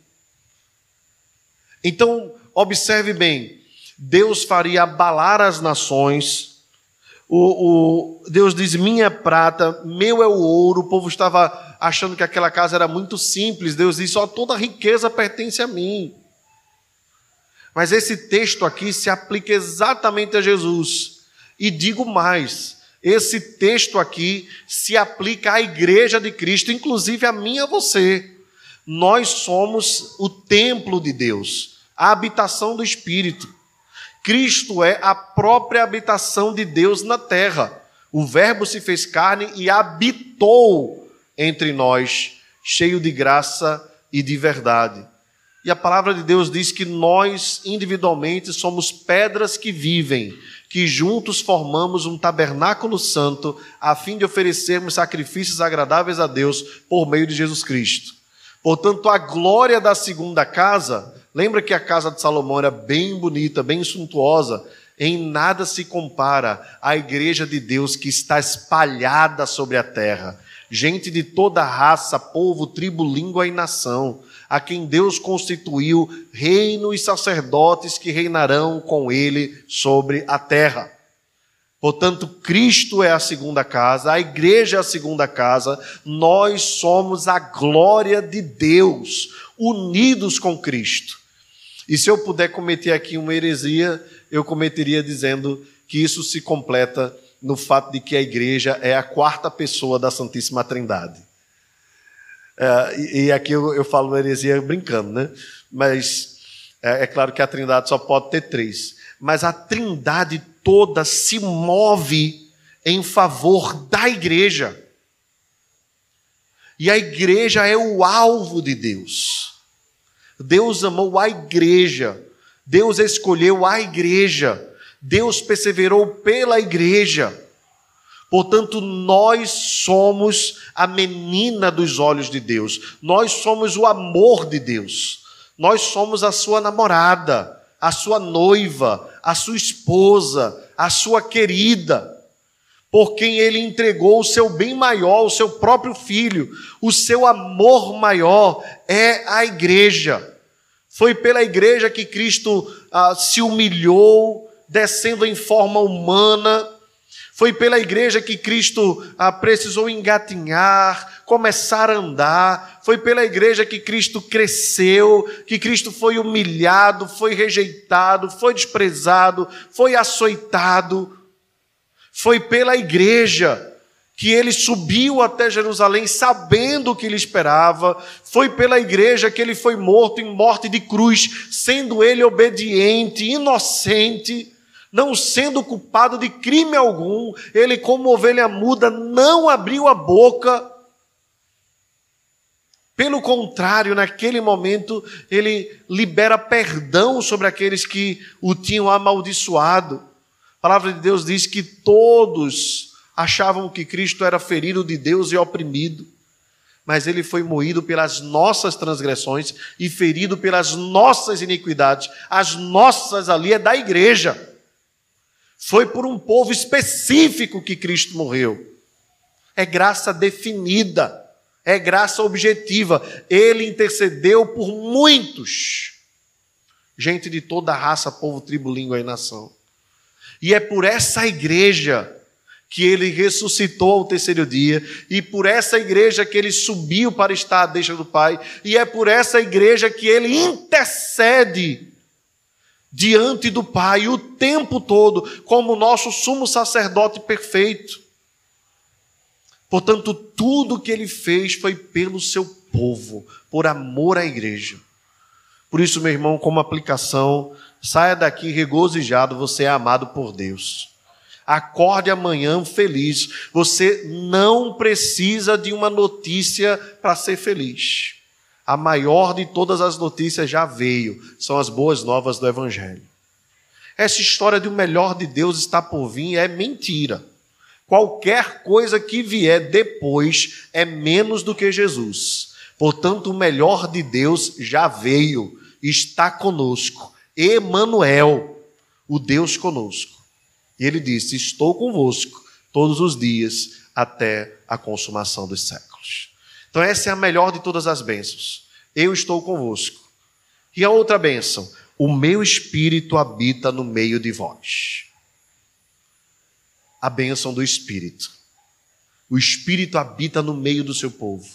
Então, observe bem: Deus faria abalar as nações, O, o, Deus diz: Minha prata, meu é o ouro. O povo estava achando que aquela casa era muito simples. Deus diz: Só toda riqueza pertence a mim. Mas esse texto aqui se aplica exatamente a Jesus. E digo mais: esse texto aqui se aplica à igreja de Cristo, inclusive a mim e a você. Nós somos o templo de Deus, a habitação do Espírito. Cristo é a própria habitação de Deus na terra. O Verbo se fez carne e habitou entre nós, cheio de graça e de verdade. E a palavra de Deus diz que nós, individualmente, somos pedras que vivem, que juntos formamos um tabernáculo santo, a fim de oferecermos sacrifícios agradáveis a Deus por meio de Jesus Cristo. Portanto, a glória da segunda casa, lembra que a casa de Salomão era bem bonita, bem suntuosa, em nada se compara à igreja de Deus que está espalhada sobre a terra. Gente de toda raça, povo, tribo, língua e nação a quem Deus constituiu reino e sacerdotes que reinarão com ele sobre a terra. Portanto, Cristo é a segunda casa, a igreja é a segunda casa, nós somos a glória de Deus, unidos com Cristo. E se eu puder cometer aqui uma heresia, eu cometeria dizendo que isso se completa no fato de que a igreja é a quarta pessoa da Santíssima Trindade. É, e, e, aqui eu, eu falo heresia brincando, né? Mas é, é claro que a trindade só pode ter três. Mas a trindade toda se move em favor da igreja. E a igreja é o alvo de Deus. Deus amou a igreja. Deus escolheu a igreja. Deus perseverou pela igreja. Portanto, nós somos a menina dos olhos de Deus, nós somos o amor de Deus, nós somos a sua namorada, a sua noiva, a sua esposa, a sua querida, por quem ele entregou o seu bem maior, o seu próprio filho, o seu amor maior é a igreja. Foi pela igreja que Cristo ah, se humilhou, descendo em forma humana, foi pela igreja que Cristo ah, precisou engatinhar, começar a andar. Foi pela igreja que Cristo cresceu, que Cristo foi humilhado, foi rejeitado, foi desprezado, foi açoitado. Foi pela igreja que ele subiu até Jerusalém sabendo o que lhe esperava. Foi pela igreja que ele foi morto em morte de cruz, sendo ele obediente, inocente não sendo culpado de crime algum, ele, como ovelha muda, não abriu a boca. Pelo contrário, naquele momento, ele libera perdão sobre aqueles que o tinham amaldiçoado. A palavra de Deus diz que todos achavam que Cristo era ferido de Deus e oprimido, mas ele foi moído pelas nossas transgressões e ferido pelas nossas iniquidades. As nossas ali é da igreja. Foi por um povo específico que Cristo morreu. É graça definida, é graça objetiva. Ele intercedeu por muitos, gente de toda raça, povo, tribo, língua e nação. E é por essa igreja que ele ressuscitou ao terceiro dia, e por essa igreja que ele subiu para estar à deixa do Pai, e é por essa igreja que ele intercede diante do Pai o tempo todo, como nosso sumo sacerdote perfeito. Portanto, tudo que ele fez foi pelo seu povo, por amor à igreja. Por isso, meu irmão, como aplicação, saia daqui regozijado, você é amado por Deus. Acorde amanhã feliz. Você não precisa de uma notícia para ser feliz. A maior de todas as notícias já veio, são as boas novas do Evangelho. Essa história de o melhor de Deus está por vir é mentira. Qualquer coisa que vier depois é menos do que Jesus. Portanto, o melhor de Deus já veio, está conosco. Emanuel, o Deus conosco. E ele disse: Estou convosco todos os dias até a consumação dos séculos. Então, essa é a melhor de todas as bênçãos. Eu estou convosco. E a outra bênção: o meu espírito habita no meio de vós. a bênção do Espírito. O Espírito habita no meio do seu povo.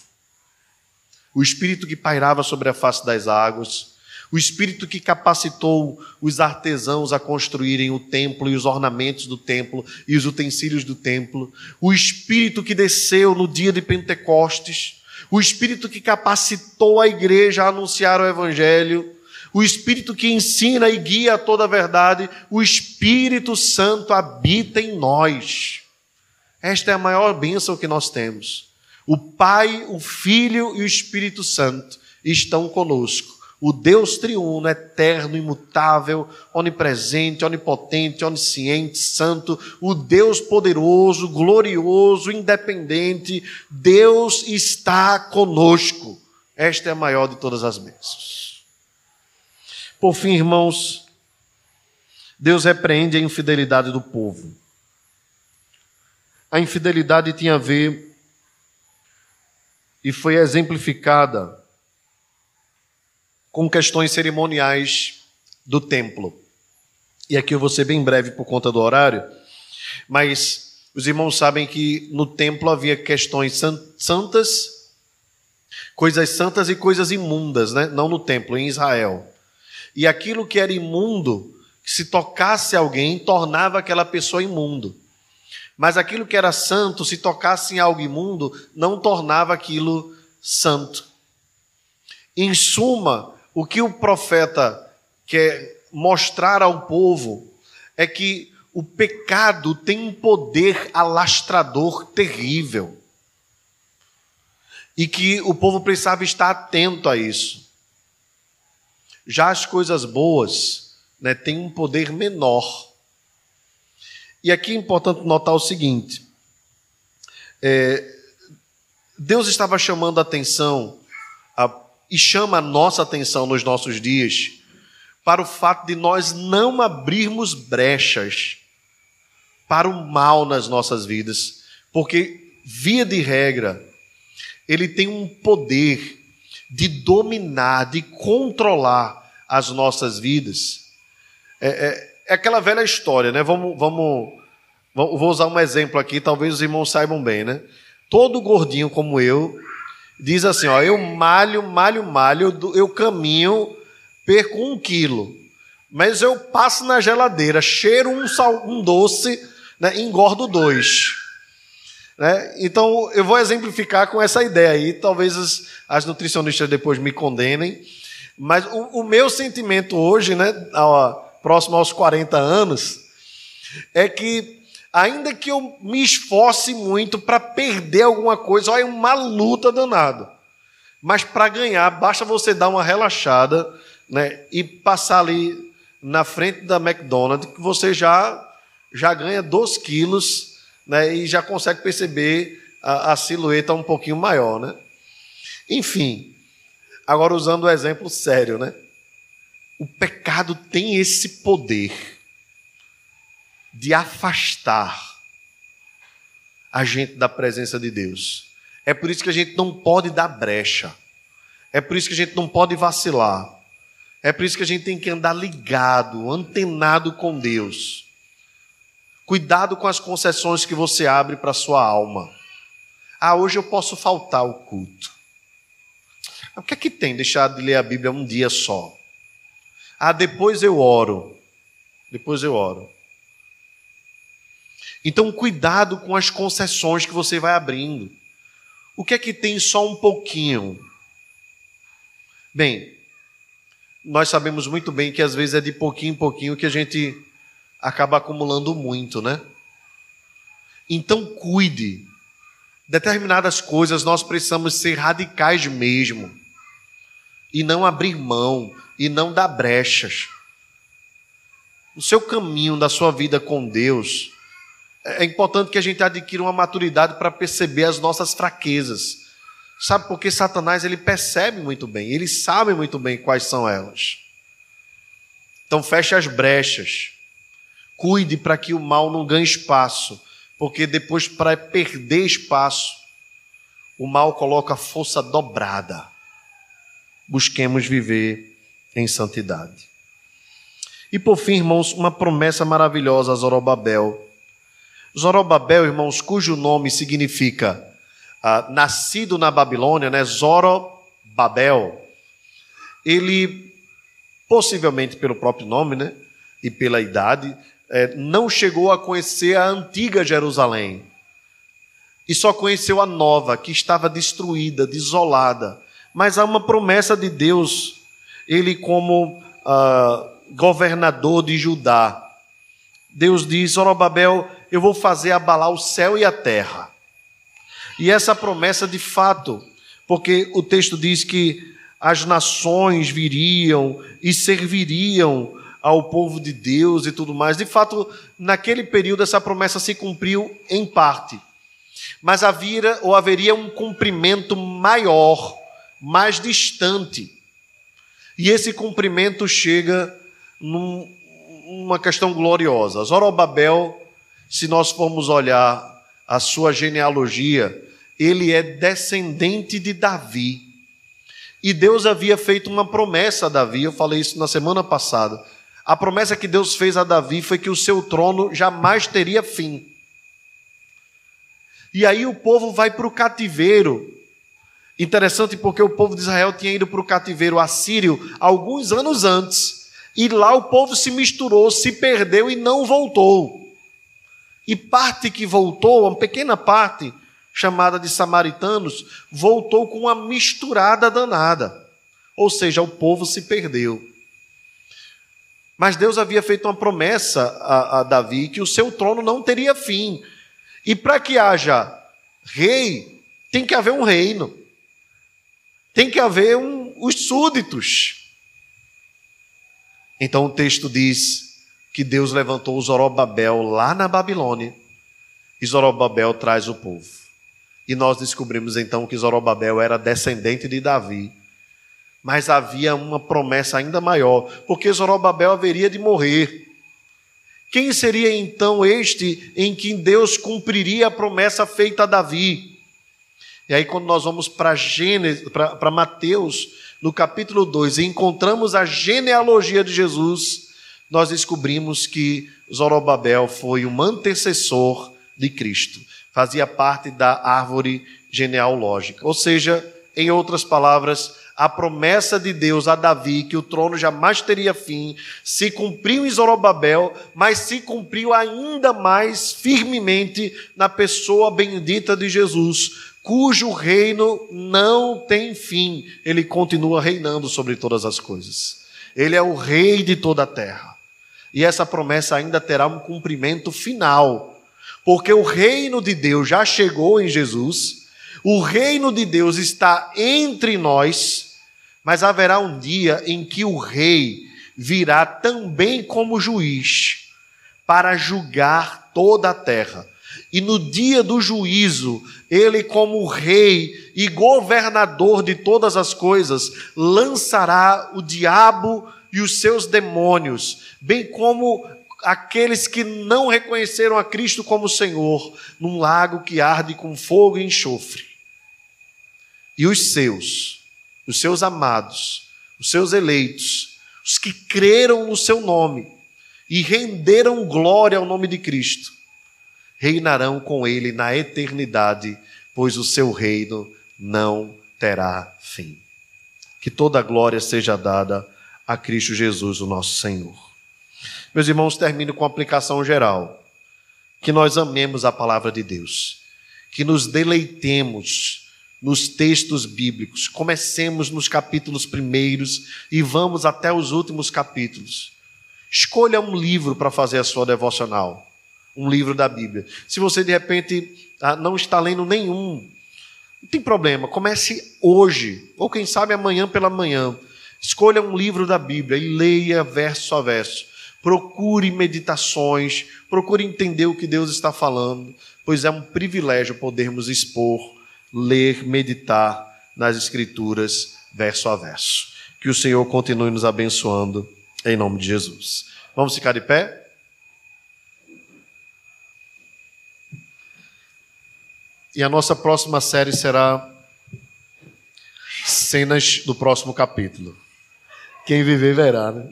O Espírito que pairava sobre a face das águas, o Espírito que capacitou os artesãos a construírem o templo e os ornamentos do templo e os utensílios do templo, o Espírito que desceu no dia de Pentecostes, o Espírito que capacitou a igreja a anunciar o Evangelho, o Espírito que ensina e guia toda a verdade, o Espírito Santo habita em nós. Esta é a maior bênção que nós temos. O Pai, o Filho e o Espírito Santo estão conosco o Deus triuno, eterno, imutável, onipresente, onipotente, onisciente, santo, o Deus poderoso, glorioso, independente, Deus está conosco. Esta é a maior de todas as bênçãos. Por fim, irmãos, Deus repreende a infidelidade do povo. A infidelidade tinha a ver e foi exemplificada com questões cerimoniais do templo. E aqui eu vou ser bem breve por conta do horário, mas os irmãos sabem que no templo havia questões santas, coisas santas e coisas imundas, né? não no templo, em Israel. E aquilo que era imundo, se tocasse alguém, tornava aquela pessoa imundo. Mas aquilo que era santo, se tocasse em algo imundo, não tornava aquilo santo. Em suma, o que o profeta quer mostrar ao povo é que o pecado tem um poder alastrador terrível. E que o povo precisava estar atento a isso. Já as coisas boas né, têm um poder menor. E aqui é importante notar o seguinte: é, Deus estava chamando a atenção a e chama a nossa atenção nos nossos dias para o fato de nós não abrirmos brechas para o mal nas nossas vidas, porque, via de regra, ele tem um poder de dominar, de controlar as nossas vidas. É, é, é aquela velha história, né? Vamos, vamos, vamos, vou usar um exemplo aqui, talvez os irmãos saibam bem, né? Todo gordinho como eu diz assim: ó, eu malho, malho, malho, eu, caminho, perco um quilo, mas eu passo na geladeira, cheiro um, sal, um doce, né, engordo dois. Né? Então, eu vou exemplificar com essa ideia aí. Talvez as, as nutricionistas depois me condenem, mas o, o meu sentimento hoje, né, ó, próximo aos 40 anos, é que ainda que eu me esforce muito para perder alguma coisa, olha, é uma luta danada. Mas para ganhar, basta você dar uma relaxada né, e passar ali na frente da McDonald's, que você já, já ganha 2 quilos né, e já consegue perceber a, a silhueta um pouquinho maior. Né? Enfim, agora usando o exemplo sério, né? o pecado tem esse poder de afastar a gente da presença de Deus. É por isso que a gente não pode dar brecha. É por isso que a gente não pode vacilar. É por isso que a gente tem que andar ligado, antenado com Deus. Cuidado com as concessões que você abre para sua alma. Ah, hoje eu posso faltar o culto. O que é que tem deixar de ler a Bíblia um dia só? Ah, depois eu oro. Depois eu oro. Então, cuidado com as concessões que você vai abrindo. O que é que tem só um pouquinho? Bem, nós sabemos muito bem que às vezes é de pouquinho em pouquinho que a gente acaba acumulando muito, né? Então, cuide. Determinadas coisas nós precisamos ser radicais mesmo. E não abrir mão, e não dar brechas. O seu caminho da sua vida com Deus é importante que a gente adquira uma maturidade para perceber as nossas fraquezas. Sabe por que Satanás ele percebe muito bem, ele sabe muito bem quais são elas. Então feche as brechas. Cuide para que o mal não ganhe espaço, porque depois para perder espaço, o mal coloca força dobrada. Busquemos viver em santidade. E por fim, irmãos, uma promessa maravilhosa a Zorobabel Zorobabel, irmãos, cujo nome significa ah, nascido na Babilônia, né? Zorobabel. Ele, possivelmente pelo próprio nome, né? E pela idade, eh, não chegou a conhecer a antiga Jerusalém. E só conheceu a nova, que estava destruída, desolada. Mas há uma promessa de Deus, ele, como ah, governador de Judá. Deus diz: Zorobabel, eu vou fazer abalar o céu e a terra. E essa promessa, de fato, porque o texto diz que as nações viriam e serviriam ao povo de Deus e tudo mais. De fato, naquele período, essa promessa se cumpriu em parte. Mas havia ou haveria um cumprimento maior, mais distante. E esse cumprimento chega numa questão gloriosa. Zorobabel se nós formos olhar a sua genealogia, ele é descendente de Davi. E Deus havia feito uma promessa a Davi, eu falei isso na semana passada. A promessa que Deus fez a Davi foi que o seu trono jamais teria fim. E aí o povo vai para o cativeiro. Interessante porque o povo de Israel tinha ido para o cativeiro assírio alguns anos antes. E lá o povo se misturou, se perdeu e não voltou. E parte que voltou, uma pequena parte, chamada de samaritanos, voltou com uma misturada danada. Ou seja, o povo se perdeu. Mas Deus havia feito uma promessa a, a Davi que o seu trono não teria fim. E para que haja rei, tem que haver um reino. Tem que haver um, os súditos. Então o texto diz que Deus levantou Zorobabel lá na Babilônia e Zorobabel traz o povo. E nós descobrimos então que Zorobabel era descendente de Davi. Mas havia uma promessa ainda maior, porque Zorobabel haveria de morrer. Quem seria então este em que Deus cumpriria a promessa feita a Davi? E aí, quando nós vamos para Mateus, no capítulo 2, e encontramos a genealogia de Jesus, nós descobrimos que Zorobabel foi um antecessor de Cristo, fazia parte da árvore genealógica. Ou seja, em outras palavras, a promessa de Deus a Davi que o trono jamais teria fim se cumpriu em Zorobabel, mas se cumpriu ainda mais firmemente na pessoa bendita de Jesus, cujo reino não tem fim, ele continua reinando sobre todas as coisas. Ele é o rei de toda a terra. E essa promessa ainda terá um cumprimento final, porque o reino de Deus já chegou em Jesus, o reino de Deus está entre nós, mas haverá um dia em que o rei virá também como juiz para julgar toda a terra. E no dia do juízo, ele, como rei e governador de todas as coisas, lançará o diabo e os seus demônios, bem como aqueles que não reconheceram a Cristo como Senhor, num lago que arde com fogo e enxofre. E os seus, os seus amados, os seus eleitos, os que creram no seu nome e renderam glória ao nome de Cristo, reinarão com ele na eternidade, pois o seu reino não terá fim. Que toda a glória seja dada a Cristo Jesus, o nosso Senhor. Meus irmãos, termino com a aplicação geral. Que nós amemos a palavra de Deus, que nos deleitemos nos textos bíblicos. Comecemos nos capítulos primeiros e vamos até os últimos capítulos. Escolha um livro para fazer a sua devocional, um livro da Bíblia. Se você de repente ah, não está lendo nenhum, não tem problema, comece hoje, ou quem sabe amanhã pela manhã. Escolha um livro da Bíblia e leia verso a verso. Procure meditações, procure entender o que Deus está falando, pois é um privilégio podermos expor, ler, meditar nas Escrituras, verso a verso. Que o Senhor continue nos abençoando, em nome de Jesus. Vamos ficar de pé? E a nossa próxima série será cenas do próximo capítulo. Quem viver verá, né?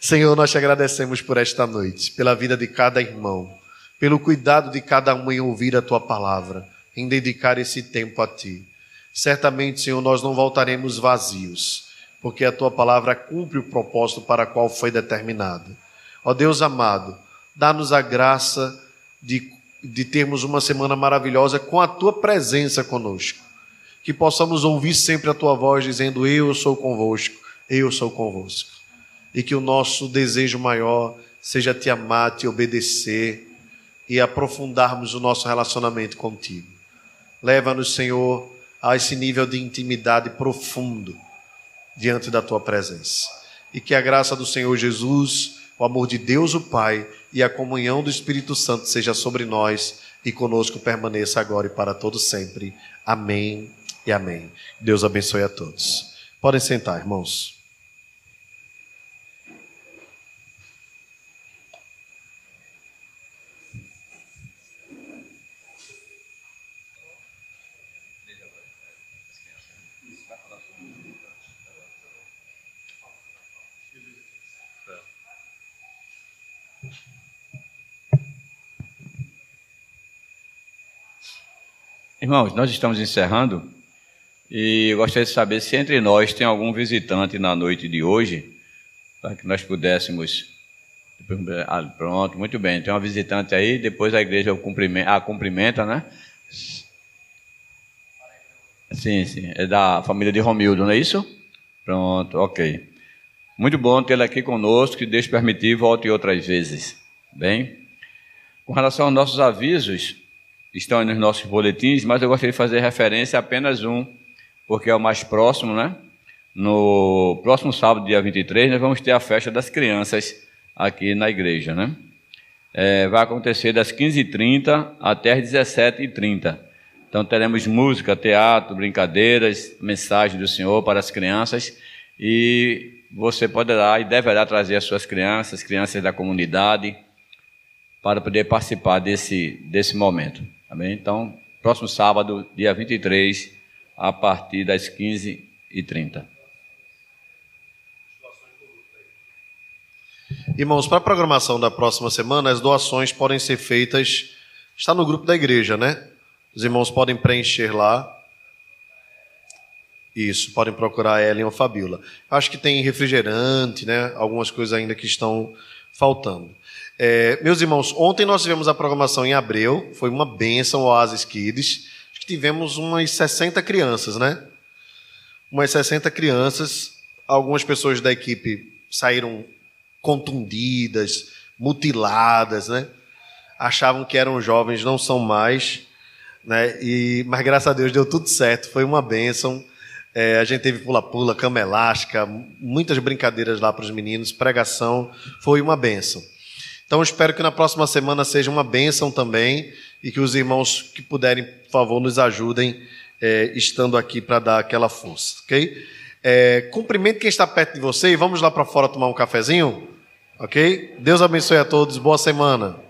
Senhor, nós te agradecemos por esta noite, pela vida de cada irmão, pelo cuidado de cada um em ouvir a tua palavra, em dedicar esse tempo a ti. Certamente, Senhor, nós não voltaremos vazios, porque a tua palavra cumpre o propósito para o qual foi determinada. Ó Deus amado, dá-nos a graça de, de termos uma semana maravilhosa com a tua presença conosco. Que possamos ouvir sempre a tua voz dizendo: Eu sou convosco, eu sou convosco. E que o nosso desejo maior seja te amar, te obedecer e aprofundarmos o nosso relacionamento contigo. Leva-nos, Senhor, a esse nível de intimidade profundo diante da tua presença. E que a graça do Senhor Jesus, o amor de Deus o Pai e a comunhão do Espírito Santo seja sobre nós e conosco permaneça agora e para todo sempre. Amém e amém. Deus abençoe a todos. Podem sentar, irmãos. Irmãos, nós estamos encerrando e eu gostaria de saber se entre nós tem algum visitante na noite de hoje, para que nós pudéssemos. Ah, pronto, muito bem. Tem uma visitante aí, depois a igreja cumprimenta, a cumprimenta, né? Sim, sim. É da família de Romildo, não é isso? Pronto, ok. Muito bom tê-la aqui conosco, que Deus permitir, volte outras vezes. Bem? Com relação aos nossos avisos, estão nos nossos boletins, mas eu gostaria de fazer referência a apenas um, porque é o mais próximo, né? No próximo sábado, dia 23, nós vamos ter a festa das crianças aqui na igreja, né? É, vai acontecer das 15h30 até as 17h30. Então teremos música, teatro, brincadeiras, mensagem do Senhor para as crianças e você poderá e deverá trazer as suas crianças, crianças da comunidade, para poder participar desse, desse momento. Amém? Então, próximo sábado, dia 23, a partir das 15h30. Irmãos, para a programação da próxima semana, as doações podem ser feitas. Está no grupo da igreja, né? Os irmãos podem preencher lá. Isso, podem procurar Ellen ou Fabiola. Acho que tem refrigerante, né? Algumas coisas ainda que estão faltando. É, meus irmãos, ontem nós tivemos a programação em Abreu, foi uma benção, o Oasis Kids. Acho que tivemos umas 60 crianças, né? Umas 60 crianças. Algumas pessoas da equipe saíram contundidas, mutiladas, né? Achavam que eram jovens, não são mais. Né? E, mas graças a Deus deu tudo certo, foi uma benção. É, a gente teve pula-pula, cama elástica, muitas brincadeiras lá para os meninos, pregação, foi uma benção. Então espero que na próxima semana seja uma bênção também e que os irmãos que puderem, por favor, nos ajudem é, estando aqui para dar aquela força, ok? É, cumprimento quem está perto de você e vamos lá para fora tomar um cafezinho, ok? Deus abençoe a todos, boa semana.